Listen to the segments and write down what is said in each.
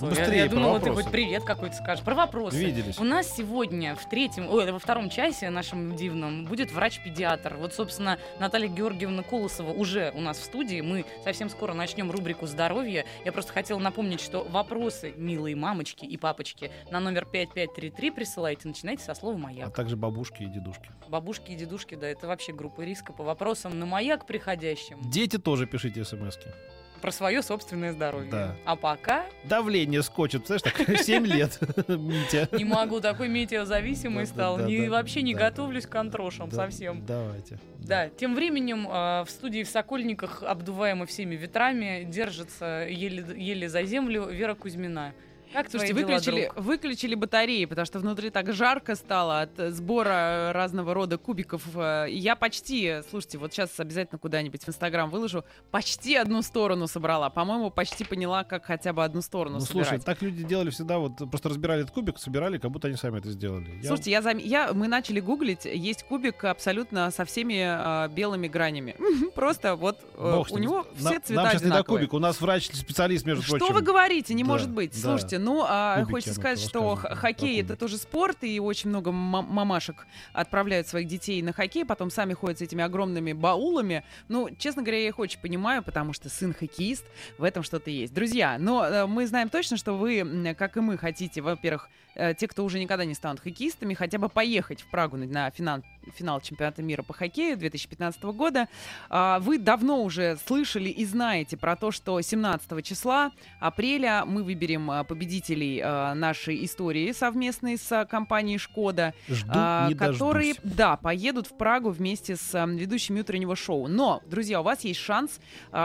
Что? Ну, я, быстрее я про думала, ты хоть привет какой-то скажешь. Про вопросы. Виделись. У нас сегодня в третьем, ой, во втором часе нашем дивном будет врач-педиатр. Вот, собственно, Наталья Георгиевна Колосова уже у нас в студии. Мы совсем скоро начнем рубрику «Здоровье». Я просто хотела напомнить, что вопросы, милые мамочки и папочки, на номер 5533 присылайте. Начинайте со слова А «Маяк». также бабушки и дедушки. Бабушки и дедушки, да, это вообще группа риска по вопросам на «Маяк» приходящим. Дети тоже пишите смски. Про свое собственное здоровье. Да. А пока Давление скочит, знаешь, так 7 лет, Митя. Не могу, такой метеозависимый стал. вообще не готовлюсь к антрошам Да, совсем. Давайте. Да, тем временем э, в студии в Сокольниках, обдуваемо всеми ветрами, держится еле за землю Вера Кузьмина. Как Слушайте, дела, выключили, друг? выключили батареи, потому что внутри так жарко стало от э, сбора разного рода кубиков. э, Я почти, слушайте, вот сейчас обязательно куда-нибудь в Инстаграм выложу, почти одну сторону собрала. По-моему, почти поняла, как хотя бы одну сторону Ну, собирать. слушай, так люди делали всегда, вот просто разбирали этот кубик, собирали, как будто они сами это сделали. Я- Слушайте, я, зам- я, мы начали гуглить, есть кубик абсолютно со всеми э, белыми гранями. Просто вот э, у него На- все цвета Нам сейчас не до кубика, у нас врач-специалист, между Что прочим. вы говорите? Не Да, может быть. да. Слушайте, ну, а, Кубики хочется она сказать, что хоккей это тоже спорт, и очень много ма- мамашек отправляют своих детей на хоккей, потом сами ходят с этими огромными баулами. Ну, честно говоря, я их очень понимаю, потому что сын хоккеист, в этом что-то есть. Друзья, но э, мы знаем точно, что вы, как и мы, хотите, во-первых, э, те, кто уже никогда не станут хоккеистами, хотя бы поехать в Прагу на финал, финал чемпионата мира по хоккею 2015 года. А, Вы давно уже слышали и знаете про то, что 17 числа апреля мы выберем а, победителей а, нашей истории совместной с компанией «Шкода», Жду, которые, дождусь. да, поедут в Прагу вместе с ведущими утреннего шоу. Но, друзья, у вас есть шанс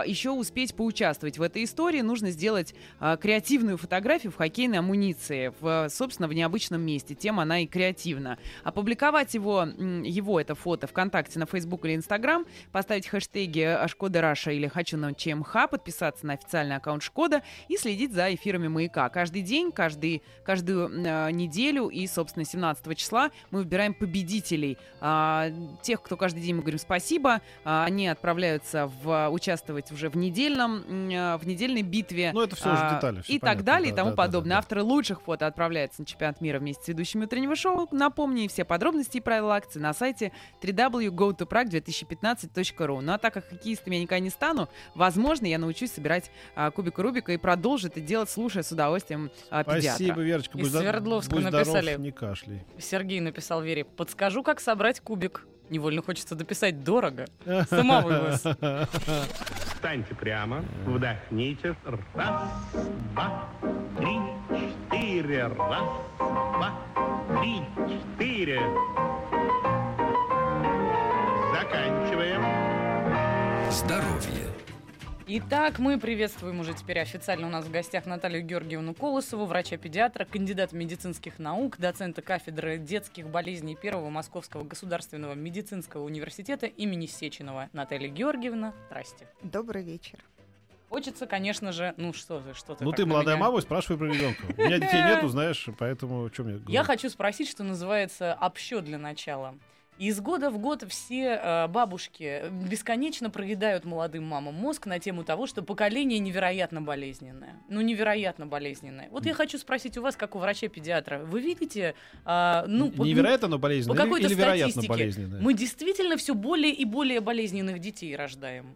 еще успеть поучаствовать в этой истории. Нужно сделать креативную фотографию в хоккейной амуниции, в, собственно, в необычном месте. Тем она и креативна. Опубликовать его, его это фото ВКонтакте, на Facebook или Instagram, поставить хэштеги Шкода Раша или Хочу на ЧМХ, подписаться на официальный аккаунт Шкода и следить за эфирами Маяка. Каждый день, каждый, каждую э, неделю и, собственно, 17 числа мы выбираем победителей. А, тех, кто каждый день мы говорим спасибо, а, они отправляются в, участвовать уже в недельном, э, в недельной битве. Ну, это все уже детали. всё и понятно, так далее, да, и тому да, да, подобное. да. Авторы лучших фото отправляются на чемпионат мира вместе с ведущими утреннего шоу. Напомню, все подробности и правила акции на сайте www.gotoprag2015.ru. Ну а так как хоккеистом я никогда не стану, возможно, я научусь собирать а, кубик Рубика и продолжу это делать, слушая с удовольствием а, педиатра. Спасибо, Верочка. Из Свердловска будь написали. здоров, не кашляй. Сергей написал Вере, подскажу, как собрать кубик. Невольно хочется дописать дорого. Сама вывоз. Встаньте прямо, вдохните. Раз, два, три, четыре. Раз, два, три, четыре. Заканчиваем. Здоровье. Итак, мы приветствуем уже теперь официально у нас в гостях Наталью Георгиевну Колосову, врача-педиатра, кандидата медицинских наук, доцента кафедры детских болезней Первого Московского государственного медицинского университета имени Сеченова. Наталья Георгиевна, здрасте. Добрый вечер. Хочется, конечно же, ну что ты, что ты Ну, ты молодая меня? мама, спрашивай про ребенка. У меня детей нету, знаешь, поэтому что мне Я хочу спросить, что называется, общо для начала. Из года в год все э, бабушки бесконечно проедают молодым мамам мозг на тему того, что поколение невероятно болезненное. Ну, невероятно болезненное. Вот я хочу спросить у вас, как у врача-педиатра, вы видите, а, ну, Невероятно, но болезненно. по какой-то или вероятно статистике болезненно. мы действительно все более и более болезненных детей рождаем?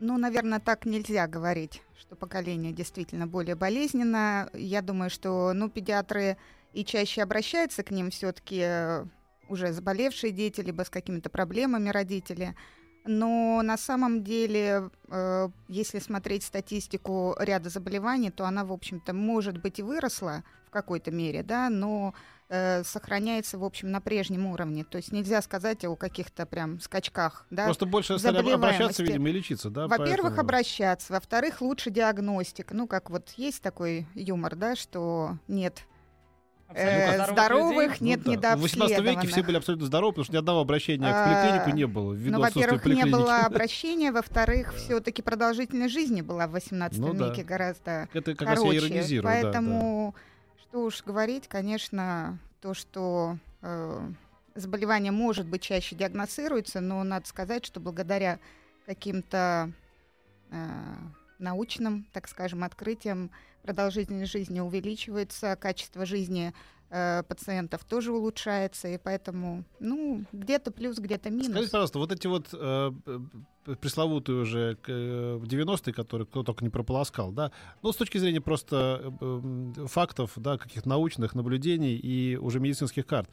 Ну, наверное, так нельзя говорить, что поколение действительно более болезненно. Я думаю, что, ну, педиатры и чаще обращаются к ним все-таки уже заболевшие дети, либо с какими-то проблемами родители. Но на самом деле, э, если смотреть статистику ряда заболеваний, то она, в общем-то, может быть и выросла в какой-то мере, да, но э, сохраняется, в общем, на прежнем уровне. То есть нельзя сказать о каких-то прям скачках, да. Просто больше стали об- обращаться, видимо, и лечиться, да? Во-первых, поэтому- обращаться. Во-вторых, лучше диагностика. Ну, как вот есть такой юмор, да, что нет э, Абсолютно здоровых, Ну нет да. В 18 веке все были абсолютно здоровы, потому что ни одного обращения к А, поликлинику не было, ввиду Ну, во-первых, не было обращения, во-вторых, все-таки продолжительность жизни была в 18 Ну да. веке гораздо Это как раз я короче. иронизирую, да, да. Поэтому, что уж говорить, конечно, то, что э, заболевание может быть чаще диагностируется, но надо сказать, что благодаря каким-то э, научным, так скажем, открытиям продолжительность жизни увеличивается, качество жизни э, пациентов тоже улучшается, и поэтому, ну, где-то плюс, где-то минус. Скажите, пожалуйста, вот эти вот э, пресловутые уже э, 90-е, которые кто только не прополоскал, да, ну, с точки зрения просто э, фактов, да, каких-то научных наблюдений и уже медицинских карт,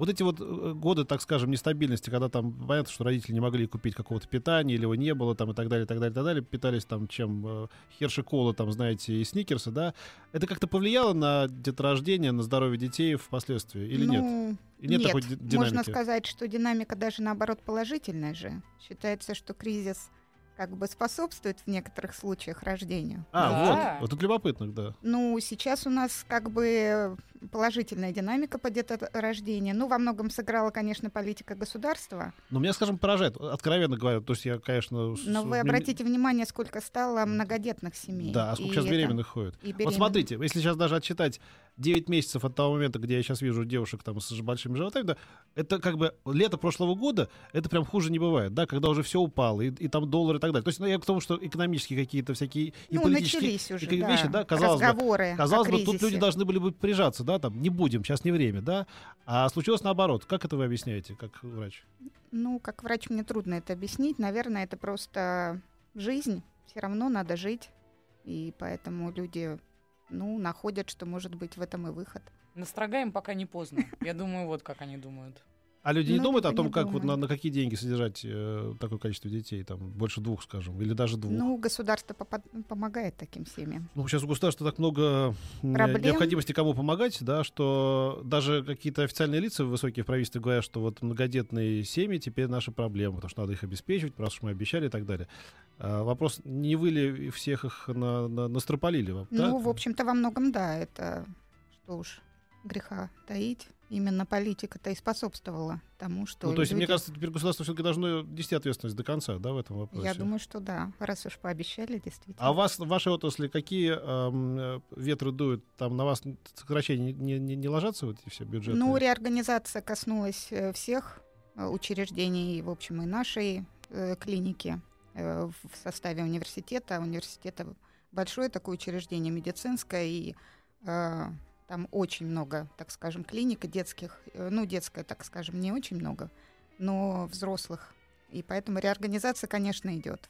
вот эти вот э, годы, так скажем, нестабильности, когда там понятно, что родители не могли купить какого-то питания, или его не было, там, и так далее, и так далее, и так далее, питались там чем э, херши кола, там, знаете, и сникерсы, да, это как-то повлияло на деторождение, на здоровье детей впоследствии, или нет? Ну, И нет, такой ди- динамики? Можно сказать, что динамика даже наоборот положительная же. Считается, что кризис как бы способствует в некоторых случаях рождению. А, Да. вот, вот тут любопытно, да. Ну, сейчас у нас как бы положительная динамика по деторождению. Ну, во многом сыграла, конечно, политика государства. Но меня, скажем, поражает, откровенно говоря, то есть я, конечно... с- Но вы ми- обратите внимание, сколько стало многодетных семей. Да, а сколько И сейчас это- беременных ходит? и Вот беременных. смотрите, если сейчас даже отсчитать 9 месяцев от того момента, где я сейчас вижу девушек там с большими животами, да, это как бы лето прошлого года, это прям хуже не бывает, да, когда уже все упало, и, и там доллар и так далее. То есть ну, я к тому, что экономические какие-то всякие и Ну, политические уже, и да, вещи, да, казалось бы, разговоры Казалось о бы, тут люди должны были бы прижаться, да, там, не будем, сейчас не время, да, а случилось наоборот. Как это вы объясняете, как врач? Ну, как врач мне трудно это объяснить. Наверное, это просто жизнь. Все равно надо жить. И поэтому люди, ну, находят, что может быть в этом и выход. Настрогаем, пока не поздно. Я думаю, вот как они думают. А люди не Ну, думают о том, не как вот на, на какие деньги содержать э, такое количество детей, там, больше двух, скажем, или даже двух? Ну, государство помогает таким семьям. Ну, сейчас у государства так много Проблем. необходимости кому помогать, да, что даже какие-то официальные лица высокие в правительстве говорят, что вот многодетные семьи теперь наша проблема, потому что надо их обеспечивать, раз уж мы обещали и так далее. А, вопрос, не вы ли всех их на, на, настропалили? вам, да? Ну, в общем-то, во многом, да, это что уж греха таить. Именно политика-то и способствовала тому, что Ну, то есть, мне люди- кажется, теперь государство все-таки должно нести ответственность до конца, да, в этом вопросе. Я думаю, что да, раз уж пообещали, действительно. А вас в вашей отрасли какие эм, э, ветры дуют? Там на вас сокращения не, не, не ложатся вот эти все бюджеты? Ну, реорганизация коснулась э, всех э, учреждений, в общем, и нашей э, клиники э, в в составе университета. Университета большое такое учреждение медицинское, и э, там очень много, так скажем, клиник детских. Э, Ну, детская, так скажем, не очень много, но взрослых. И поэтому реорганизация, конечно, идет.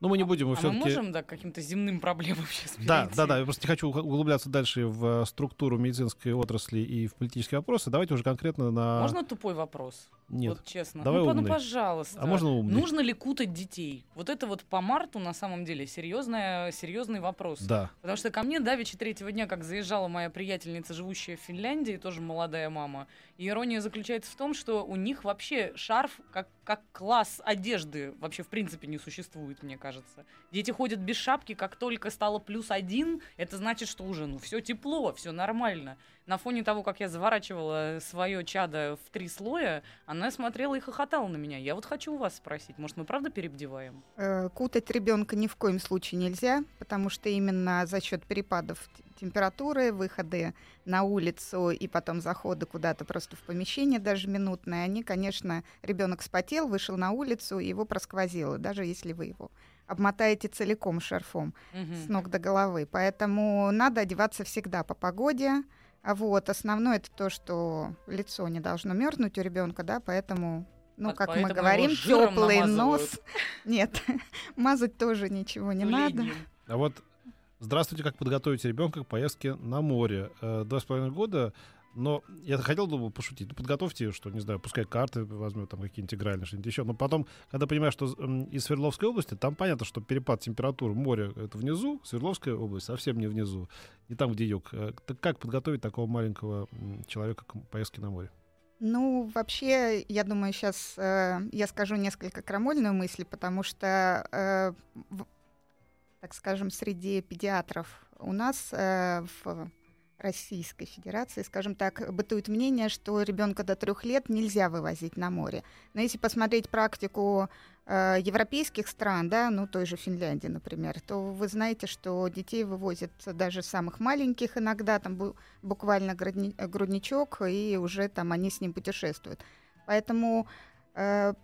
Ну, мы не будем, мы А мы все-таки... можем, да, каким-то земным проблемам сейчас Да, перейти? да, да. Я просто не хочу уг- углубляться дальше в э, структуру медицинской отрасли и в политические вопросы. Давайте уже конкретно на... Можно тупой вопрос? Нет. Вот честно. Давай ну, ну, умный. пожалуйста. А можно умный? Нужно ли кутать детей? Вот это вот по марту на самом деле серьезная, серьезный вопрос. Да. Потому что ко мне давеча третьего дня, как заезжала моя приятельница, живущая в Финляндии, тоже молодая мама, и ирония заключается в том, что у них вообще шарф как, как класс одежды вообще в принципе не существует, мне кажется. Дети ходят без шапки, как только стало плюс один, это значит, что уже ну все тепло, все нормально. На фоне того, как я заворачивала свое чадо в три слоя, она смотрела и хохотала на меня. Я вот хочу у вас спросить, может, мы правда перебдеваем? Э, Кутать ребенка ни в коем случае нельзя, потому что именно за счет перепадов температуры, выходы на улицу и потом заходы куда-то просто в помещение, даже минутные, они, конечно, ребенок спотел, вышел на улицу, и его просквозило, даже если вы его обмотаете целиком шарфом Мгм. с ног до головы. Поэтому надо одеваться всегда по погоде. А вот основное это то, что лицо не должно мерзнуть у ребенка, да, поэтому, ну, По- как поэтому мы говорим, теплый нос. Нет, мазать тоже ничего не надо. Тюленем. А вот здравствуйте, как подготовить ребенка к поездке на море? Э, Два с половиной года, но я хотел бы пошутить. Ну, подготовьте, что, не знаю, пускай карты возьмет, там какие-нибудь интегральные, что-нибудь еще. Но потом, когда понимаешь, что из Свердловской области, там понятно, что перепад температур моря это внизу, Свердловская область совсем не внизу, не там, где юг. Э, Так как подготовить такого маленького человека к поездке на море? Ну, вообще, я думаю, сейчас я скажу несколько крамольную мысль, потому что, э, так скажем, среди педиатров у нас э, в Российской Федерации, скажем так, бытует мнение, что ребенка до трех лет нельзя вывозить на море. Но если посмотреть практику э, европейских стран, да, ну той же Финляндии, например, то вы знаете, что детей вывозят даже самых маленьких иногда, там бу- буквально грудни- грудничок, и уже там они с ним путешествуют. Поэтому э,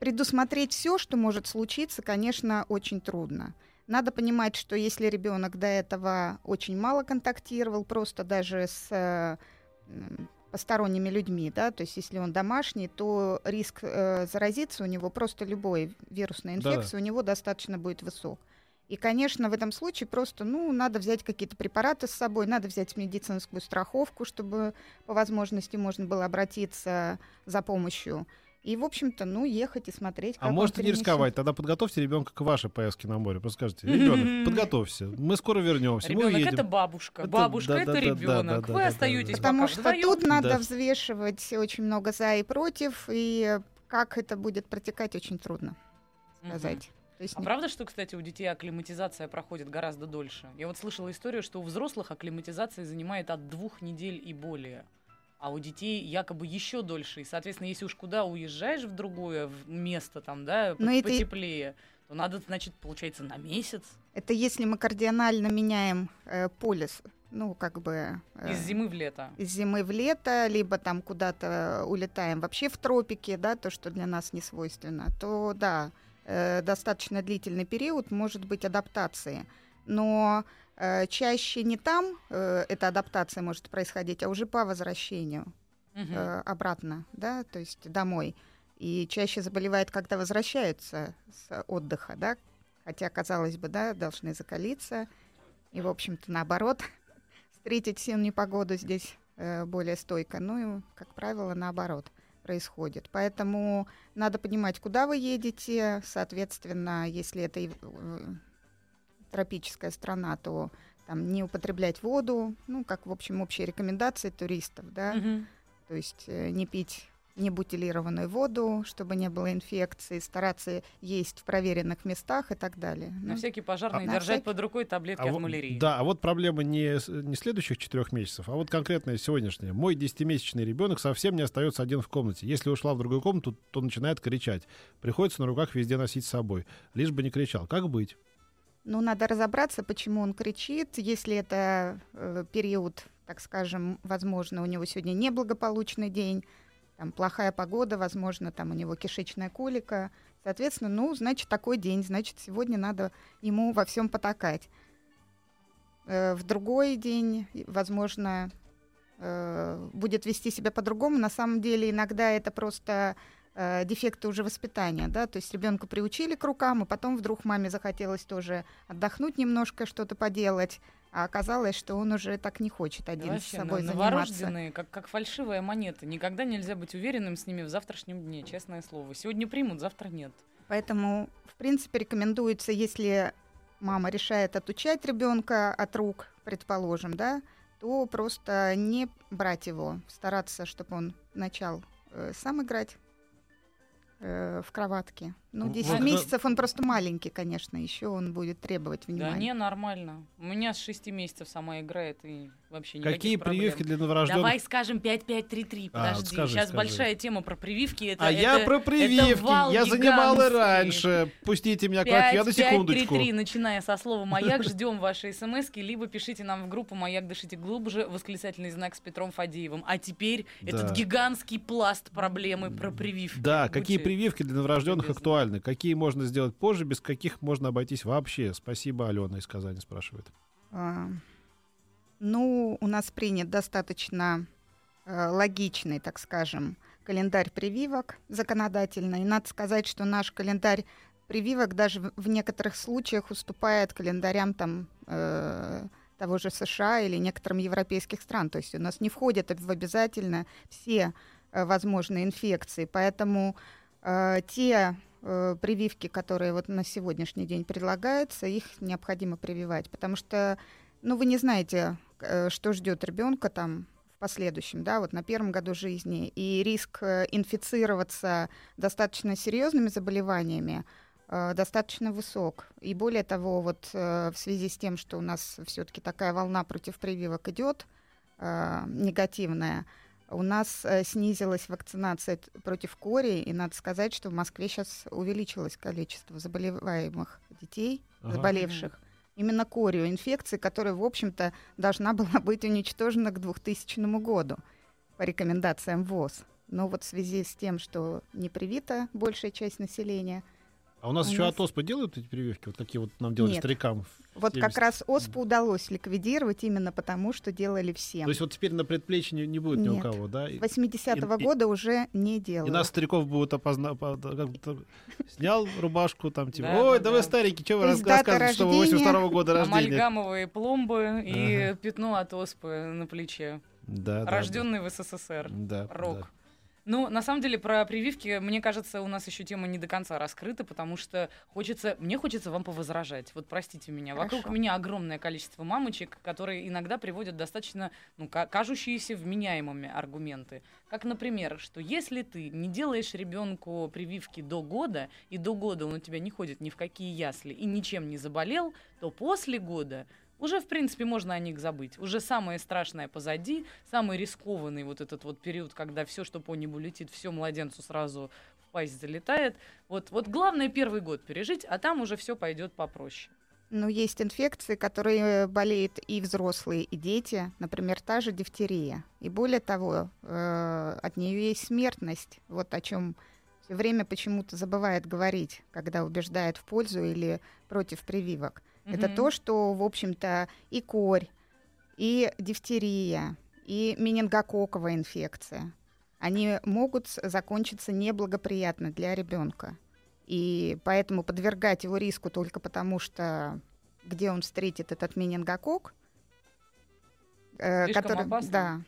предусмотреть все, что может случиться, конечно, очень трудно. Надо понимать, что если ребенок до этого очень мало контактировал, просто даже с э, посторонними людьми, да, то есть если он домашний, то риск э, заразиться у него просто любой вирусной инфекции у него достаточно будет высок. И, конечно, в этом случае просто, ну, надо взять какие-то препараты с собой, надо взять медицинскую страховку, чтобы по возможности можно было обратиться за помощью. И, в общем-то, ну, ехать и смотреть, как А он можете не рисковать, тогда подготовьте ребенка к вашей поездке на море. Просто скажите, ребенок, подготовься, мы скоро вернемся, Ребенок это бабушка, Это- бабушка да, это да, да, да, ребенок. да, да, Вы да, остаетесь да. Потому что вдвоем. тут надо Да. взвешивать очень много за и против, и как это будет протекать, очень трудно сказать. То есть А не- правда, что, кстати, у детей акклиматизация проходит гораздо дольше? Я вот слышала историю, что у взрослых акклиматизация занимает от двух недель и более. А у детей якобы еще дольше. И, соответственно, если уж куда уезжаешь в другое место, там, да, Но по- это потеплее, то надо, значит, получается, на месяц. Это если мы кардинально меняем э, полюс, ну, как бы... э, Из зимы в лето. из зимы в лето, либо там куда-то улетаем вообще в тропики, да, то, что для нас не свойственно, то да, э, достаточно длительный период может быть адаптации. Но чаще не там э, эта адаптация может происходить, а уже по возвращению э, обратно, да, то есть домой. И чаще заболевает, когда возвращаются с отдыха, да, хотя, казалось бы, да, должны закалиться. И, в общем-то, наоборот, встретить всю непогоду здесь э, более стойко. Ну и, как правило, наоборот происходит. Поэтому надо понимать, куда вы едете. Соответственно, если это э, тропическая страна, то там не употреблять воду, ну, как, в общем, общие рекомендации туристов, да, Мгм. то есть э, не пить небутилированную воду, чтобы не было инфекции, стараться есть в проверенных местах и так далее. На Ну, всякий пожарный А- на держать всякий- под рукой таблетки А от малярии. Да, а вот проблема не, с- не следующих четырех месяцев, а вот конкретная сегодняшняя. Мой десятимесячный ребенок совсем не остается один в комнате. Если ушла в другую комнату, то начинает кричать. Приходится на руках везде носить с собой. Лишь бы не кричал. Как быть? Ну, надо разобраться, почему он кричит. Если это э, период, так скажем, возможно, у него сегодня неблагополучный день, там плохая погода, возможно, там у него кишечная колика. Соответственно, ну, значит, такой день, значит, сегодня надо ему во всем потакать. Э, в другой день, возможно, э, будет вести себя по-другому. На самом деле, иногда это просто э, дефекты уже воспитания, да, то есть ребенка приучили к рукам, и потом вдруг маме захотелось тоже отдохнуть немножко, что-то поделать, а оказалось, что он уже так не хочет Да один вообще, с собой но- заниматься. новорожденные, как, как фальшивая монета. Никогда нельзя быть уверенным с ними в завтрашнем дне, честное слово. Сегодня примут, завтра нет. Поэтому, в принципе, рекомендуется, если мама решает отучать ребенка от рук, предположим, да, то просто не брать его, стараться, чтобы он начал э, сам играть в кроватке. Ну, Вот 10 когда- месяцев он просто маленький, конечно, еще он будет требовать Да внимания. не, нормально. У меня с 6 месяцев сама играет и вообще никаких Какие проблем. прививки для новорожденных? Давай скажем 5533, А, подожди. скажи, Сейчас скажи. большая тема про прививки. Это, а я это- про прививки. я занимал и раньше. Пустите меня к врачу. Я на секундочку. 5533, начиная со слова «Маяк», ждем ваши смс либо пишите нам в группу «Маяк, дышите глубже», восклицательный знак с Петром Фадеевым. А теперь Да. этот гигантский пласт проблемы про прививки. Да, какие Будьте- прививки для новорожденных любезны. Актуальны? Какие можно сделать позже, без каких можно обойтись вообще? Спасибо, Алена из Казани спрашивает. А, Ну, у нас принят достаточно э, логичный, так скажем, календарь прививок законодательный. И надо сказать, что наш календарь прививок даже в- некоторых случаях уступает календарям там э, того же США или некоторым европейских стран. То есть у нас не входят в обязательно все э, возможные инфекции. Поэтому э, те э, прививки, которые вот на сегодняшний день предлагаются, их необходимо прививать, потому что, ну, вы не знаете, э, что ждет ребенка там в последующем, да, вот на первом году жизни, и риск э, инфицироваться достаточно серьезными заболеваниями э, достаточно высок. И более того, вот э, в связи с тем, что у нас все-таки такая волна против прививок идет, э, негативная, у нас э, снизилась вакцинация против кори, и надо сказать, что в Москве сейчас увеличилось количество заболеваемых детей, Ага. заболевших именно корью, инфекции, которая, в общем-то, должна была быть уничтожена к 2000 году по рекомендациям ВОЗ. Но вот в связи с тем, что не привита большая часть населения, А у нас У еще нас- от оспы делают эти прививки, вот такие вот нам делали Нет. старикам. Вот как 70. раз ОСПУ удалось ликвидировать именно потому, что делали всем. То есть вот теперь на предплечье не, не будет ни у Нет. кого, да? И, 80-го и- и- года уже не и делают. нас стариков будут опознать. Снял рубашку там, типа, Да, ой, да, да вы да. старенький, что вы рассказываете, что вы рождения, 82 года рождения? Амальгамовые пломбы и Ага. пятно от оспы на плече. Да, да, Рожденный в СССР. Да, Рок. да. Ну, на самом деле, про прививки, мне кажется, у нас еще тема не до конца раскрыта, потому что хочется, мне хочется вам повозражать. Вот простите меня. Вокруг Хорошо. меня огромное количество мамочек, которые иногда приводят достаточно, ну, ка- кажущиеся вменяемыми аргументы. Как, например, что если ты не делаешь ребенку прививки до года, и до года он у тебя не ходит ни в какие ясли и ничем не заболел, то после года уже, в принципе, можно о них забыть. Уже самое страшное позади, самый рискованный вот этот вот период, когда все, что по небу летит, все младенцу сразу в пасть залетает. Вот, вот главное первый год пережить, а там уже все пойдет попроще. Но есть инфекции, которые болеют и взрослые, и дети. Например, та же дифтерия. И более того, э, от нее есть смертность. Вот о чем все время почему-то забывает говорить, когда убеждает в пользу или против прививок. Это Мгм. то, что, в общем-то, и корь, и дифтерия, и менингококковая инфекция, они могут закончиться неблагоприятно для ребенка. И поэтому подвергать его риску только потому, что где он встретит этот менингокок, э, который, опасно? да.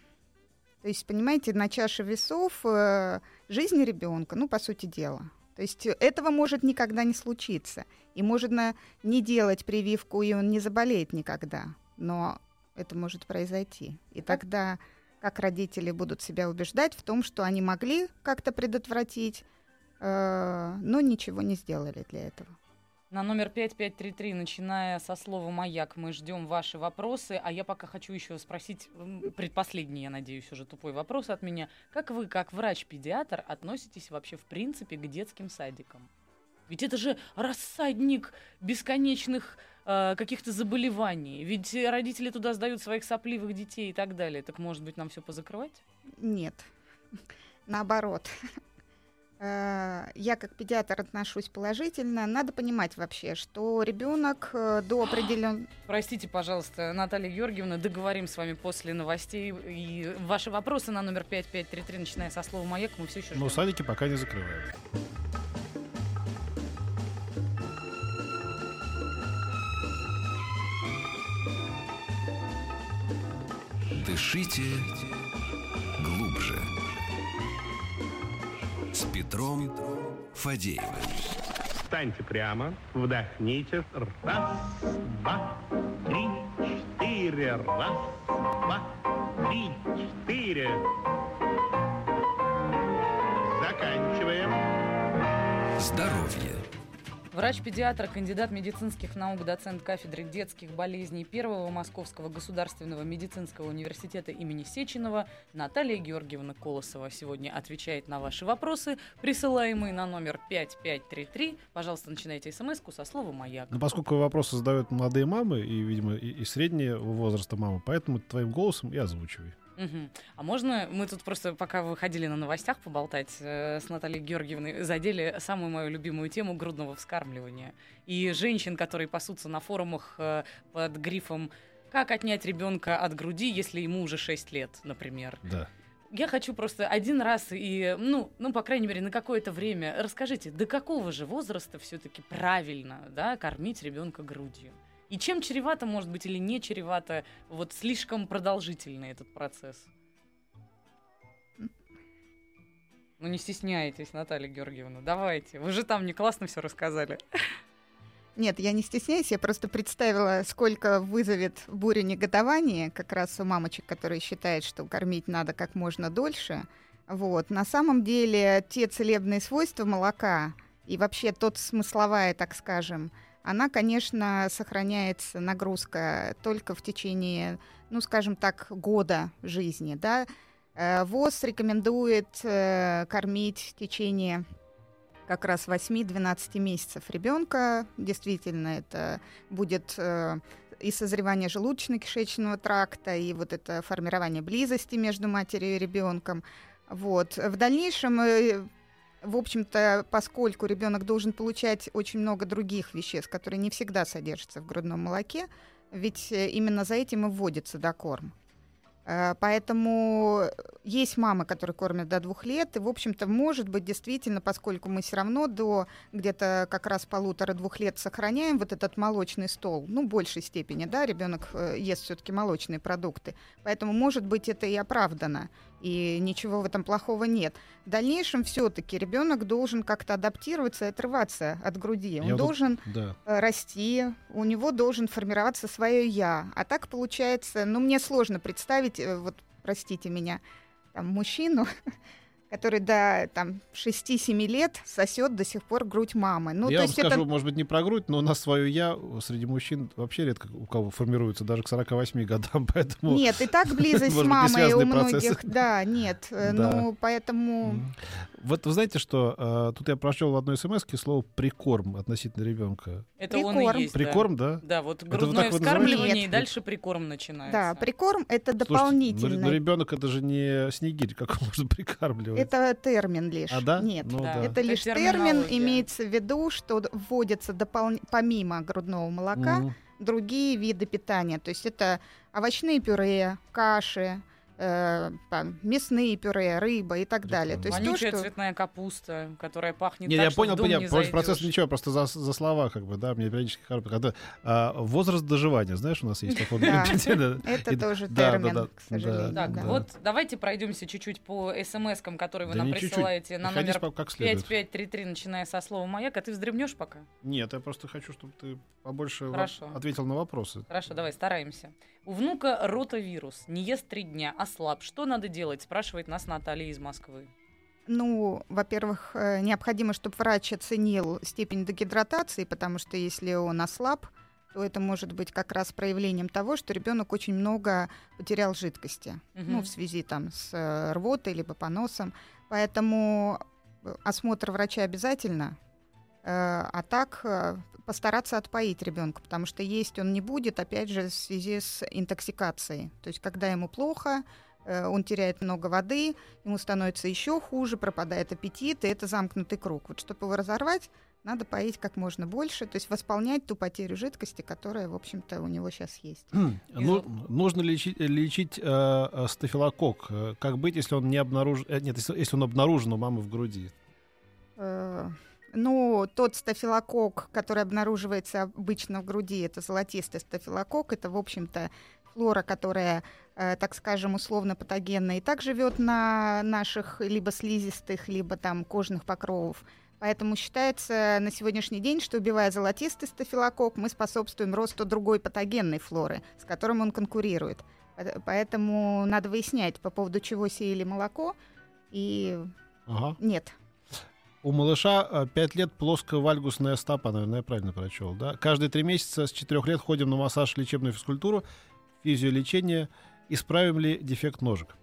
То есть, понимаете, на чаше весов э, жизни ребенка, ну, по сути дела. То есть э, этого может никогда не случиться. И можно не делать прививку, и он не заболеет никогда. Но это может произойти. И тогда как родители будут себя убеждать в том, что они могли как-то предотвратить, э, но ничего не сделали для этого. На номер 5533, начиная со слова «Маяк», мы ждем ваши вопросы. А я пока хочу еще спросить, предпоследний, я надеюсь, уже тупой вопрос от меня. Как вы, как врач-педиатр, относитесь вообще в принципе к детским садикам? Ведь это же рассадник бесконечных э, каких-то заболеваний. Ведь родители туда сдают своих сопливых детей и так далее. Так может быть нам все позакрывать? Нет, наоборот. Э, Я как педиатр отношусь положительно. Надо понимать вообще, что ребенок э, до определенного... Простите, пожалуйста, Наталья Георгиевна, договорим с вами после новостей. И ваши вопросы на номер 5533, начиная со слова «Маяк», мы все еще ждем. Но садики пока не закрывают. Дышите глубже. Петром Фадеевым. Встаньте прямо, вдохните. Раз, два, три, четыре. Раз, два, три, четыре. Заканчиваем. Здоровье. Врач-педиатр, кандидат медицинских наук, доцент кафедры детских болезней Первого Московского государственного медицинского университета имени Сеченова Наталья Георгиевна Колосова сегодня отвечает на ваши вопросы, присылаемые на номер 5533. Пожалуйста, начинайте смс со слова «Маяк». Но поскольку вопросы задают молодые мамы и, видимо, и, и среднего возраста мамы, поэтому твоим голосом и озвучивай. Мгм. А можно мы тут просто, пока выходили на новостях поболтать э, с Натальей Георгиевной, задели самую мою любимую тему грудного вскармливания. И женщин, которые пасутся на форумах э, под грифом «Как отнять ребенка от груди, если ему уже 6 лет», например. Да. Я хочу просто один раз и, ну, ну, по крайней мере, на какое-то время расскажите, до какого же возраста все-таки правильно, да, кормить ребенка грудью? И чем чревато, может быть, или не чревато вот слишком продолжительный этот процесс? Ну, не стесняйтесь, Наталья Георгиевна, давайте. Вы же там не классно все рассказали. Нет, я не стесняюсь, я просто представила, сколько вызовет бурю негодования как раз у мамочек, которые считают, что кормить надо как можно дольше. Вот. На самом деле те целебные свойства молока и вообще тот смысловая, так скажем, она, конечно, сохраняется нагрузка только в течение, ну, скажем так, года жизни, да. Э, ВОЗ рекомендует э, кормить в течение как раз 8-12 месяцев ребенка. Действительно, это будет э, и созревание желудочно-кишечного тракта, и вот это формирование близости между матерью и ребенком. Вот. В дальнейшем, в общем-то, поскольку ребенок должен получать очень много других веществ, которые не всегда содержатся в грудном молоке, ведь э, именно за этим и вводится докорм. Э, Поэтому есть мамы, которые кормят до двух лет, и, в общем-то, может быть, действительно, поскольку мы все равно до где-то как раз полутора-двух лет сохраняем вот этот молочный стол, ну, в большей степени, да, ребенок э, ест все-таки молочные продукты, поэтому, может быть, это и оправдано, и ничего в этом плохого нет. В дальнейшем все-таки ребенок должен как-то адаптироваться и отрываться от груди. Он Я вот тут- должен Да. э, расти, у него должен формироваться свое я. А так получается, ну мне сложно представить, э, вот простите меня, там мужчину, который до там 6-7 лет сосет до сих пор грудь мамы. Ну, я то вам есть скажу, это может быть, не про грудь, но у нас свое я среди мужчин вообще редко у кого формируется, даже к 48 годам, поэтому... нет, и так близость с мамой у многих, да, нет, э, ну поэтому. Вот вы знаете, что э, тут я прочел в одной смс слово прикорм относительно ребенка. Это он Прикорм. и есть. да. Прикорм, да? Да, вот грудное вскармливание, и дальше прикорм начинается. да, прикорм это Слушайте, дополнительно. но, ребенок это же не снегирь, как он можно прикармливать. Это термин лишь. А, да? Нет. Ну, Да. Это Это лишь термин, терминология. имеется в виду, что вводятся допол- помимо грудного молока Мгм. другие виды питания. То есть это овощные пюре, каши, э, там, мясные пюре, рыба и так далее. То есть то, что... цветная капуста, которая пахнет Не, так, я что понял, в дом понял. не Про- Процесс ничего, просто за, за слова, как бы, да, мне периодически харп- когда а, возраст доживания, знаешь, у нас есть такой. Это тоже термин, да, к сожалению. Так, да. вот давайте пройдемся чуть-чуть по смс-кам, которые вы нам присылаете на номер по- как следует. 5533, начиная со слова «Маяк». А ты вздремнешь пока? Нет, я просто хочу, чтобы ты побольше Хорошо. ответил на вопросы. Хорошо, давай, стараемся. У внука ротавирус. Не ест три дня, ослаб. Что надо делать? Спрашивает нас Наталья из Москвы. Ну, во-первых, э, необходимо, чтобы врач оценил степень дегидратации, потому что если он ослаб, то это может быть как раз проявлением того, что ребенок очень много потерял жидкости, Мгм. ну, в связи там с э, рвотой либо поносом. Поэтому э, осмотр врача обязательно, а так э, постараться отпоить ребенка, потому что есть он не будет, опять же, в связи с интоксикацией. То есть, когда ему плохо, э, он теряет много воды, ему становится еще хуже, пропадает аппетит, и это замкнутый круг. Вот чтобы его разорвать, надо поить как можно больше, то есть восполнять ту потерю жидкости, которая, в общем-то, у него сейчас есть. Ну, нужно лечить, лечить э, э, стафилококк. Э, Как быть, если он не обнаружен... э, Нет, если, если он обнаружен у мамы в груди? Э, Ну, тот стафилококк, который обнаруживается обычно в груди, это золотистый стафилококк, это, в общем-то, флора, которая, э, так скажем, условно патогенна и так живет на наших либо слизистых, либо там кожных покровов. Поэтому считается на сегодняшний день, что убивая золотистый стафилококк, мы способствуем росту другой патогенной флоры, с которым он конкурирует. Поэтому надо выяснять, по поводу чего сеяли молоко. И Ага. нет, У малыша 5 лет плоско-вальгусная стопа, наверное, я правильно прочел, да? Каждые три месяца с 4 лет ходим на массаж, лечебную физкультуру, физиолечение. Исправим ли дефект ножек?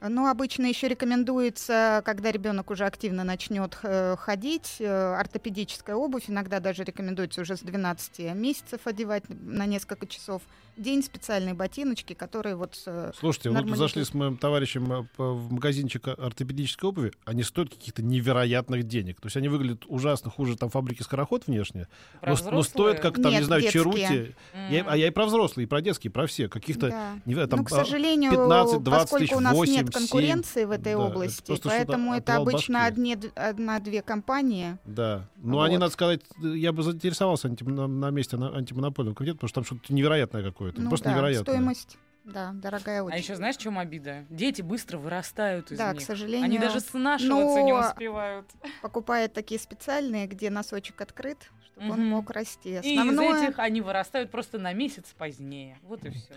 Ну, обычно еще рекомендуется, когда ребенок уже активно начнет э, ходить, э, ортопедическая обувь. Иногда даже рекомендуется уже с 12 месяцев одевать на несколько часов. День специальные ботиночки, которые вот... э, Слушайте, вот Нормализует. зашли с моим товарищем в магазинчик ортопедической обуви, они стоят каких-то невероятных денег. То есть они выглядят ужасно хуже там фабрики скороход внешне, Про но, но стоят как там, не Нет, знаю, детские. черути. Я- М. а я и про взрослые, и про детские, и про все. Каких-то, да. не там ну, к а, сожалению, 15, 20 поскольку тысяч, у нас 8, нет конкуренции в 7, этой да, это области, просто поэтому это обычно одни, одна-две компании. Да. Ну, Вот. они, надо сказать, я бы заинтересовался антим- на, на месте на- антимонопольного комитета, потому что там что-то невероятное какое-то. Ну просто да, невероятное. стоимость, да, дорогая очень. А еще знаешь, в чем обида? Дети быстро вырастают из да, них. к сожалению, Они даже снашиваться не но- успевают. покупают такие специальные, где носочек открыт, чтобы он Мгм. мог расти. И из Основное... этих они вырастают просто на месяц позднее. Вот и все.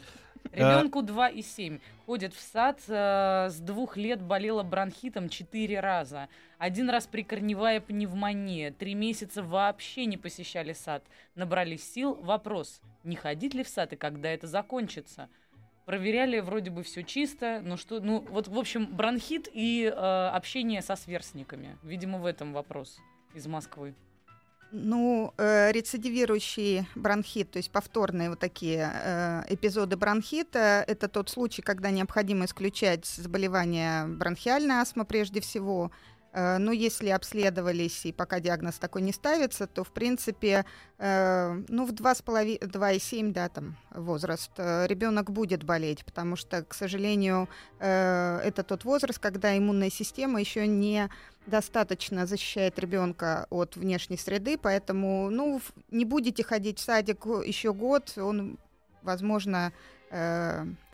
Ребенку 2 и 7. Ходит в сад, э, с двух лет болела бронхитом 4 раза. Один раз прикорневая пневмония. Три месяца вообще не посещали сад. Набрались сил. Вопрос, не ходить ли в сад и когда это закончится? Проверяли, вроде бы все чисто, но что, ну вот в общем бронхит и э, общение со сверстниками, видимо в этом вопрос из Москвы. Ну, э, рецидивирующий бронхит, то есть повторные вот такие э, эпизоды бронхита, это тот случай, когда необходимо исключать заболевание бронхиальной астмы прежде всего, Но ну, если обследовались и пока диагноз такой не ставится, то, в принципе, э, ну, в 2,7, да, там, возраст, э, ребенок будет болеть, потому что, к сожалению, это тот возраст, когда иммунная система еще не достаточно защищает ребенка от внешней среды, поэтому, ну, не будете ходить в садик еще год, он, возможно,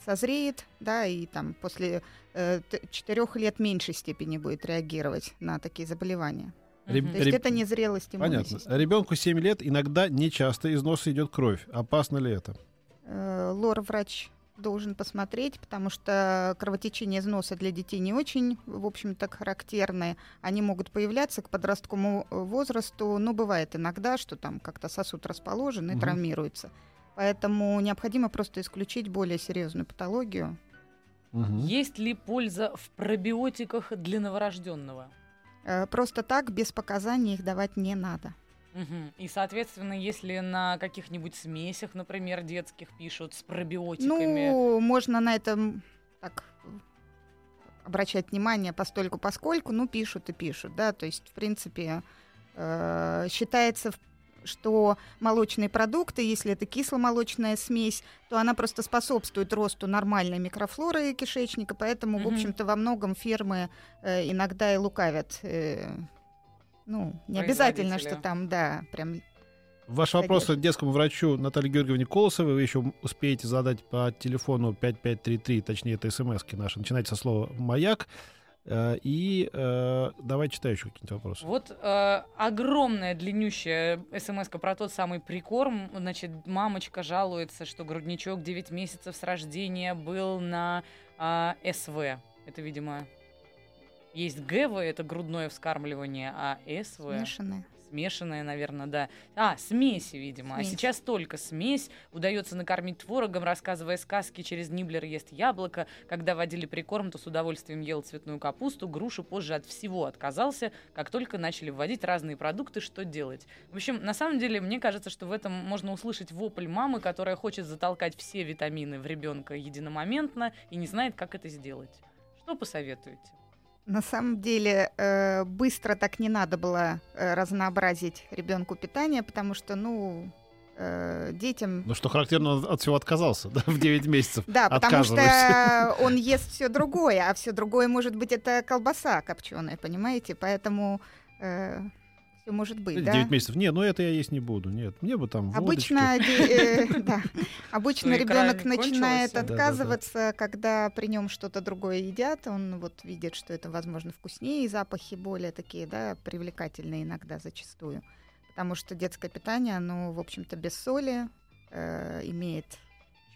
созреет, да, и там после э, четырех лет меньшей степени будет реагировать на такие заболевания. Реб... То есть это не зрелость Понятно. Системы. Ребенку 7 лет иногда не часто из носа идет кровь. Опасно ли это? Э, лор-врач должен посмотреть, потому что кровотечение из носа для детей не очень, в общем-то, характерные. Они могут появляться к подростковому возрасту, но бывает иногда, что там как-то сосуд расположен и угу. травмируется. Поэтому необходимо просто исключить более серьезную патологию. Угу. Есть ли польза в пробиотиках для новорожденного? Э, просто так, без показаний их давать не надо. Угу. И, соответственно, если на каких-нибудь смесях, например, детских пишут с пробиотиками... Ну, можно на этом так обращать внимание постольку поскольку, ну, пишут и пишут, да, то есть, в принципе, э, считается что молочные продукты, если это кисломолочная смесь, то она просто способствует росту нормальной микрофлоры кишечника, поэтому, mm-hmm. в общем-то, во многом фирмы э, иногда и лукавят. Э, ну, не обязательно, что там, да, прям Ваш вопрос к детскому врачу Наталье Георгиевне Колосовой вы еще успеете задать по телефону 5533, точнее, это смс наши. Начинайте со слова «Маяк». Э, и э, давай читай еще какие-нибудь вопросы. Вот э, огромная длиннющая смс про тот самый прикорм. Значит, мамочка жалуется, что грудничок 9 месяцев с рождения был на э, СВ. Это, видимо, есть ГВ, это грудное вскармливание, а СВ... Смешанное. Смешанная, наверное, да. А, смеси, видимо. А смесь. А сейчас только смесь. Удается накормить творогом, рассказывая сказки, через Ниблер ест яблоко. Когда водили прикорм, то с удовольствием ел цветную капусту. Грушу позже от всего отказался. Как только начали вводить разные продукты, что делать? В общем, на самом деле, мне кажется, что в этом можно услышать вопль мамы, которая хочет затолкать все витамины в ребенка единомоментно и не знает, как это сделать. Что посоветуете? На самом деле э, быстро так не надо было э, разнообразить ребенку питание, потому что, ну, э, детям... Ну, что характерно, от всего отказался, да, в 9 месяцев. Да, потому что он ест все другое, а все другое, может быть, это колбаса копченая, понимаете? Поэтому все может быть, 9 да? месяцев. Нет, ну это я есть не буду. Нет, мне бы там Обычно, э, да, обычно ребенок начинает отказываться, когда при нем что-то другое едят. Он вот видит, что это, возможно, вкуснее, запахи более такие, да, привлекательные иногда зачастую. Потому что детское питание, оно, в общем-то, без соли, э, имеет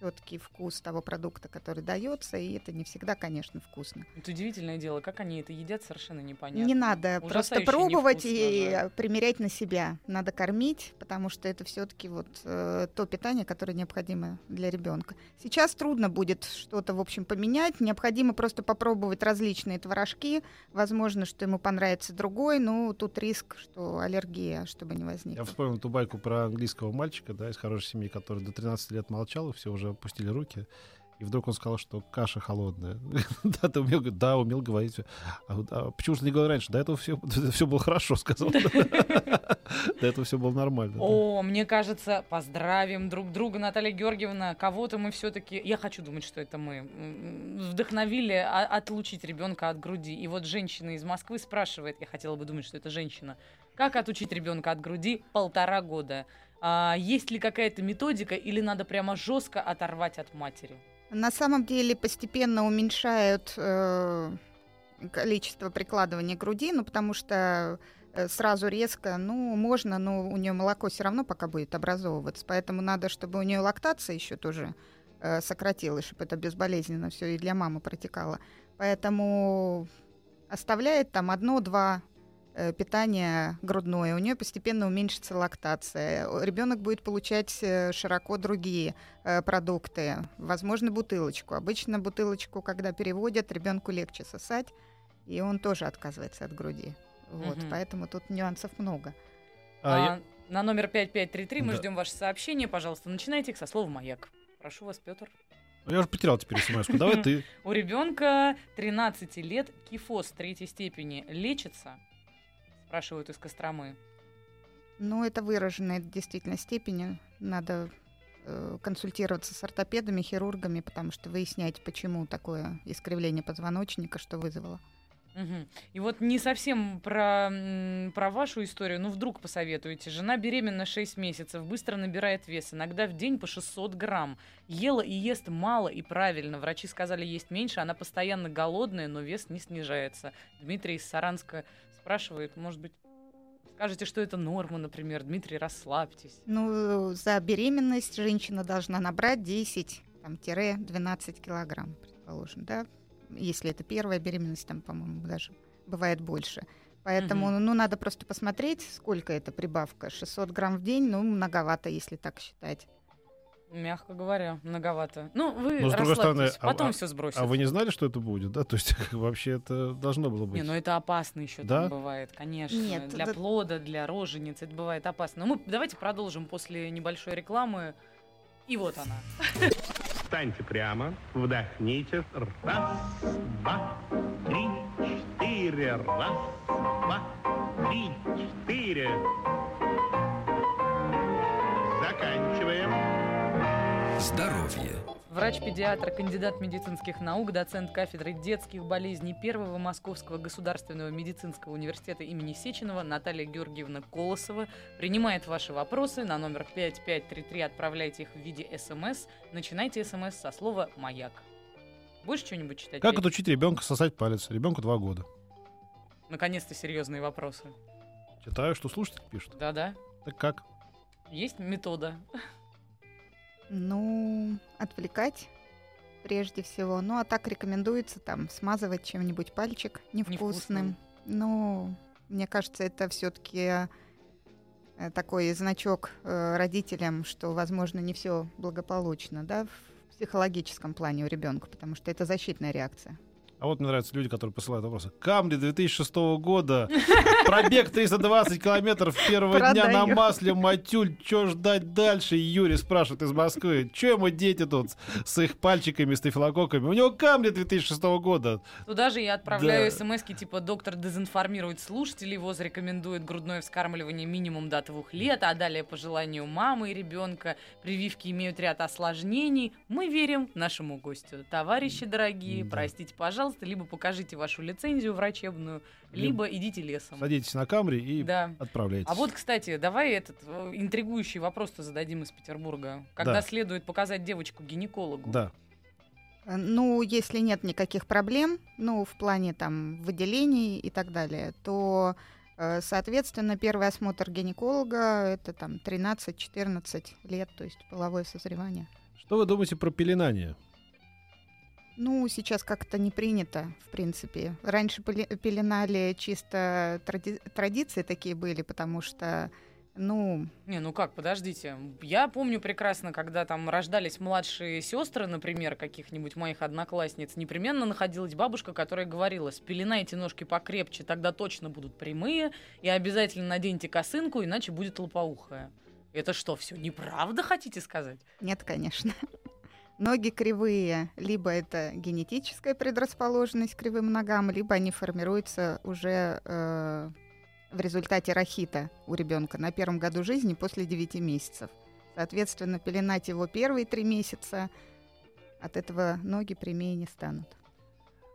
четкий вкус того продукта, который дается, и это не всегда, конечно, вкусно. Это удивительное дело, как они это едят, совершенно непонятно. Не надо просто пробовать и да. примерять на себя. Надо кормить, потому что это все-таки вот э, то питание, которое необходимо для ребенка. Сейчас трудно будет что-то, в общем, поменять. Необходимо просто попробовать различные творожки. Возможно, что ему понравится другой, но тут риск, что аллергия, чтобы не возникла. Я вспомнил ту байку про английского мальчика, да, из хорошей семьи, который до 13 лет молчал, и все уже опустили руки. И вдруг он сказал, что каша холодная. да, ты умел, да, умел говорить. А, а почему же не говорил раньше? До этого все, все было хорошо, сказал. До этого все было нормально. О, мне кажется, поздравим друг друга, Наталья Георгиевна. Кого-то мы все-таки, я хочу думать, что это мы, вдохновили отлучить ребенка от груди. И вот женщина из Москвы спрашивает, я хотела бы думать, что это женщина, как отучить ребенка от груди полтора года? А, есть ли какая-то методика или надо прямо жестко оторвать от матери? На самом деле постепенно уменьшают э, количество прикладывания груди, ну потому что э, сразу резко, ну, можно, но у нее молоко все равно пока будет образовываться. Поэтому надо, чтобы у нее лактация еще тоже э, сократил, и чтобы это безболезненно все и для мамы протекало. Поэтому оставляет там одно-два э, питания грудное, у нее постепенно уменьшится лактация. Ребенок будет получать э, широко другие э, продукты, возможно, бутылочку. Обычно бутылочку, когда переводят, ребенку легче сосать, и он тоже отказывается от груди. Вот, Мгм. поэтому тут нюансов много. А, А, я- На номер 5533 мы Да. ждем ваше сообщение. Пожалуйста, начинайте их со слова «Маяк». Прошу вас, Петр. Я уже потерял теперь смс. Давай ты. У ребенка 13 лет кифоз третьей степени лечится? Спрашивают из Костромы. Ну, это выраженная действительно степени. Надо э, консультироваться с ортопедами, хирургами, потому что выяснять, почему такое искривление позвоночника, что вызвало. Мгм. И вот не совсем про, про вашу историю, но вдруг посоветуете. Жена беременна 6 месяцев, быстро набирает вес, иногда в день по 600 грамм. Ела и ест мало и правильно. Врачи сказали есть меньше, она постоянно голодная, но вес не снижается. Дмитрий из Саранска спрашивает, может быть, скажете, что это норма, например. Дмитрий, расслабьтесь. Ну, за беременность женщина должна набрать 10-12 килограмм, предположим, да? Если это первая беременность, там, по-моему, даже бывает больше. Поэтому, Мгм. ну, надо просто посмотреть, сколько это прибавка. 600 грамм в день, ну, многовато, если так считать. Мягко говоря, многовато. Ну, вы Но, с другой стороны, расслабьтесь, а- потом а- все сбросит. А вы не знали, что это будет, да? То есть вообще это должно было быть. Не, ну это опасно еще Да? там бывает, конечно. Нет, для да- плода, для рожениц это бывает опасно. Но мы давайте продолжим после небольшой рекламы. И вот она. Встаньте прямо, вдохните. Раз, два, три, четыре. Раз, два, три, четыре. Здоровье. Врач-педиатр, кандидат медицинских наук, доцент кафедры детских болезней Первого Московского государственного медицинского университета имени Сеченова Наталья Георгиевна Колосова принимает ваши вопросы на номер 5533. Отправляйте их в виде СМС. Начинайте СМС со слова «Маяк». Будешь что-нибудь читать? Как отучить ребенка сосать палец? Ребенку два года. Наконец-то серьезные вопросы. Читаю, что слушатель пишет. Да-да. Так как? Есть метода. Ну, отвлекать прежде всего. Ну, а так рекомендуется там смазывать чем-нибудь пальчик невкусным. Ну, мне кажется, это все-таки такой значок э, родителям, что, возможно, не все благополучно, да, в психологическом плане у ребенка, потому что это защитная реакция. А вот мне нравятся люди, которые посылают вопросы. Камри 2006 года. Пробег 320 километров первого дня на Продаю. масле. Матюль, что ждать дальше? Юрий спрашивает из Москвы. Че ему дети тут с их пальчиками, стафилококками? У него Камри 2006 года. Туда же я отправляю Да. смс типа «Доктор дезинформирует слушателей, ВОЗ рекомендует грудное вскармливание минимум до двух лет, а далее по желанию мамы и ребенка. Прививки имеют ряд осложнений. Мы верим нашему гостю. Товарищи дорогие, Да. простите, пожалуйста, либо покажите вашу лицензию врачебную, Либо либо идите лесом». Садитесь на Камри и Да. отправляйтесь. А вот, кстати, давай этот э, интригующий вопрос-то зададим из Петербурга. Когда Да. следует показать девочку гинекологу? Да. Э, Ну, если нет никаких проблем, ну, в плане там выделений и так далее, то, э, соответственно, первый осмотр гинеколога это там 13-14 лет, то есть половое созревание. Что вы думаете про пеленание? Ну, сейчас как-то не принято, в принципе. Раньше пеле- пеленали чисто тради- традиции такие были, потому что, ну, Не, ну как, подождите. Я помню прекрасно, когда там рождались младшие сестры, например, каких-нибудь моих одноклассниц, непременно находилась бабушка, которая говорила, спеленайте ножки покрепче, тогда точно будут прямые, и обязательно наденьте косынку, иначе будет лопоухая. Это что, все неправда хотите сказать? нет, конечно. Ноги кривые, либо это генетическая предрасположенность к кривым ногам, либо они формируются уже э, в результате рахита у ребенка на первом году жизни после 9 месяцев. Соответственно, пеленать его первые три месяца, от этого ноги прямее не станут.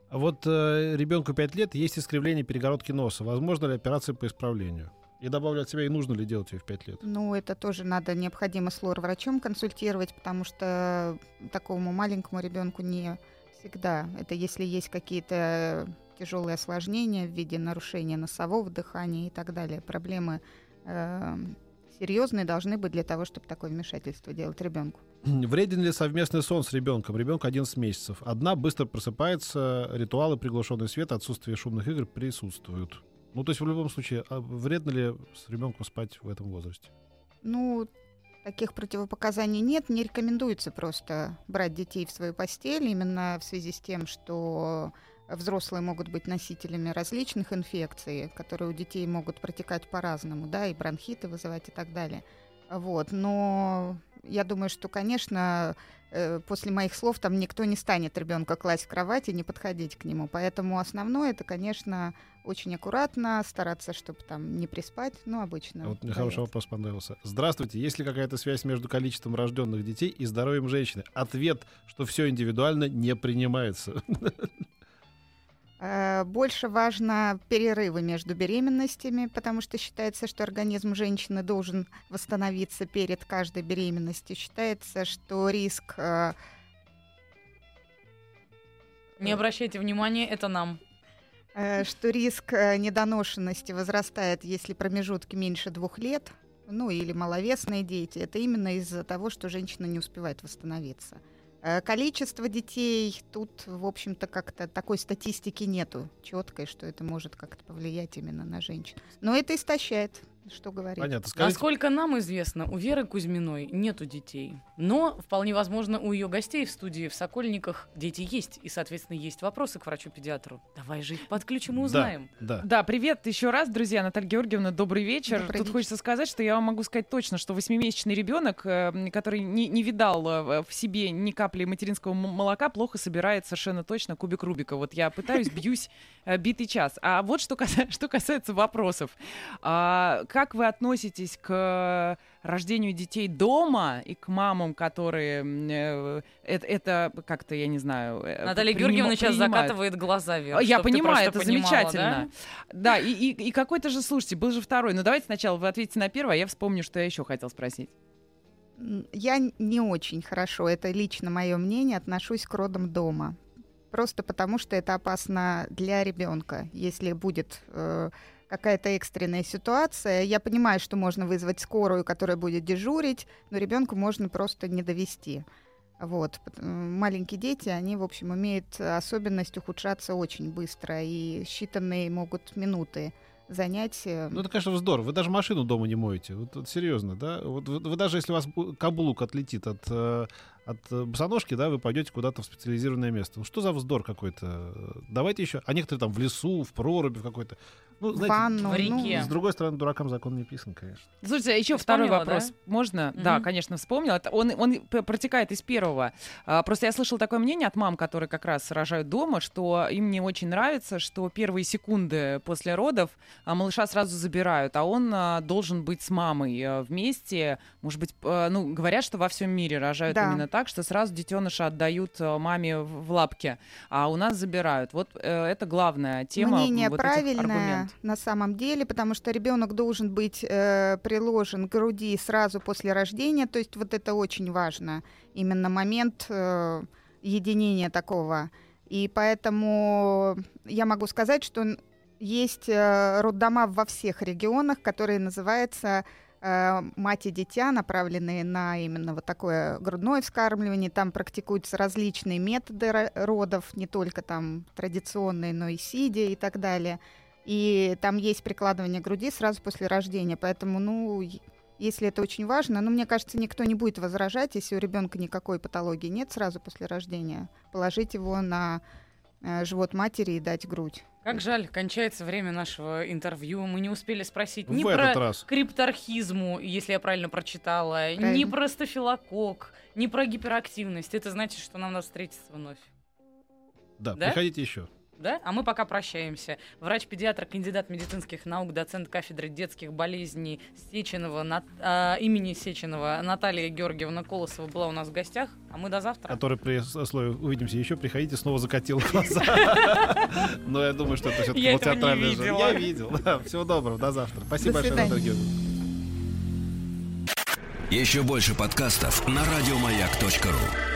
А вот э, ребенку 5 лет есть искривление перегородки носа. Возможно ли операция по исправлению? И добавлю от себя, и нужно ли делать ее в 5 лет? Ну, это тоже надо необходимо с лор-врачом консультировать, потому что такому маленькому ребенку не всегда. Это если есть какие-то тяжелые осложнения в виде нарушения носового дыхания и так далее. Проблемы э, серьезные должны быть для того, чтобы такое вмешательство делать ребенку. Вреден ли совместный сон с ребенком? Ребенок 11 месяцев. Одна быстро просыпается, ритуалы, приглушенный свет, отсутствие шумных игр присутствуют. Ну, то есть в любом случае, а вредно ли с ребенком спать в этом возрасте? Ну, таких противопоказаний нет. Не рекомендуется просто брать детей в свою постель, именно в связи с тем, что взрослые могут быть носителями различных инфекций, которые у детей могут протекать по-разному, да, и бронхиты вызывать и так далее. Вот, но я думаю, что, конечно, э, после моих слов там никто не станет ребенка класть в кровать и не подходить к нему. Поэтому основное это, конечно, очень аккуратно стараться, чтобы там не приспать, ну, обычно. Вот мне хороший вопрос понравился. Здравствуйте, есть ли какая-то связь между количеством рожденных детей и здоровьем женщины? Ответ, что все индивидуально не принимается. Э, больше важно перерывы между беременностями, потому что считается, что организм женщины должен восстановиться перед каждой беременностью. Считается, что риск... Э, Не обращайте внимания, это нам. э, Что риск недоношенности возрастает, если промежутки меньше двух лет, ну или маловесные дети. Это именно из-за того, что женщина не успевает восстановиться. Э, Количество детей тут, в общем-то, как-то такой статистики нету четкой, что это может как-то повлиять именно на женщин. Но это истощает, что говорить. Понятно. Скажите, Насколько нам известно, у Веры Кузьминой нету детей. Но вполне возможно, у ее гостей в студии в Сокольниках дети есть. И, соответственно, есть вопросы к врачу-педиатру. Давай же их подключим и узнаем. да. Да, привет еще раз, друзья. Наталья Георгиевна, добрый вечер. Добрый Тут вечер. хочется сказать, что я вам могу сказать точно, что восьмимесячный ребенок, э, который не, не видал э, в себе ни капли материнского молока, плохо собирает совершенно точно кубик Рубика. Вот я пытаюсь, бьюсь э, битый час. А вот что, что касается вопросов. А, как вы относитесь к рождению детей дома и к мамам, которые м, э, это, это как-то, я не знаю... э, Наталья Георгиевна сейчас принимают. закатывает глаза вверх. Я понимаю, это понимала, замечательно. Да, и, и, и какой-то же, слушайте, был же второй. Ну давайте сначала вы ответите на первый, а я вспомню, что я еще хотел спросить. Я не очень хорошо, это лично мое мнение, отношусь к родам дома. Просто потому, что это опасно для ребенка. Если будет э, какая-то экстренная ситуация, я понимаю, что можно вызвать скорую, которая будет дежурить, но ребенку можно просто не довести. Вот. Маленькие дети, они, в общем, имеют особенность ухудшаться очень быстро, и считанные могут минуты занять. э, Ну, это, конечно, вздор. Вы даже машину дома не моете. Вот, вот серьезно, да? Вот вы, вы даже если у вас каблук отлетит от, э, от э, босоножки, да, вы пойдете куда-то в специализированное место. Ну, что за вздор какой-то? Давайте еще. А некоторые там в лесу, в проруби в какой-то. Ну, знаете, ванну, в ну, реке. с другой стороны, дуракам закон не писан, конечно. Слушайте, а еще второй вопрос. Можно? Мгм. Да, конечно, вспомнила. Он, он протекает из первого. А, Просто я слышала такое мнение от мам, которые как раз рожают дома, что им не очень нравится, что первые секунды после родов а, малыша сразу забирают, а он а, должен быть с мамой а, вместе. Может быть, а, ну, говорят, что во всем мире рожают Да. именно так, что сразу детеныша отдают а, маме в лапки, а у нас забирают. Вот э, это главная тема. Мнение вот правильное на самом деле, потому что ребенок должен быть э, приложен к груди сразу после рождения, то есть вот это очень важно, именно момент э, единения такого. И поэтому я могу сказать, что есть э, роддома во всех регионах, которые называются э, мать и дитя, направленные на именно вот такое грудное вскармливание. Там практикуются различные методы ро- родов, не только там традиционные, но и сидя и так далее. И там есть прикладывание груди сразу после рождения. Поэтому, ну, если это очень важно, ну, мне кажется, никто не будет возражать, если у ребенка никакой патологии нет сразу после рождения, положить его на э, живот матери и дать грудь. Как жаль, кончается время нашего интервью. Мы не успели спросить ни в про этот раз. крипторхизму, если я правильно прочитала, ни Правильно. про стафилококк, ни про гиперактивность. Это значит, что нам надо встретиться вновь. Да, Да? приходите еще. Да? А мы пока прощаемся. Врач-педиатр, кандидат медицинских наук, доцент кафедры детских болезней Сеченова, Нат- а, имени Сеченова Наталья Георгиевна Колосова была у нас в гостях. А мы до завтра. Который при слове «увидимся еще», приходите, снова закатил глаза. Но я думаю, что это все-таки был театральный видела. Я видел. Всего доброго, до завтра. Спасибо большое. Наталья Георгиевна. Еще больше подкастов на радиомаяк.ру.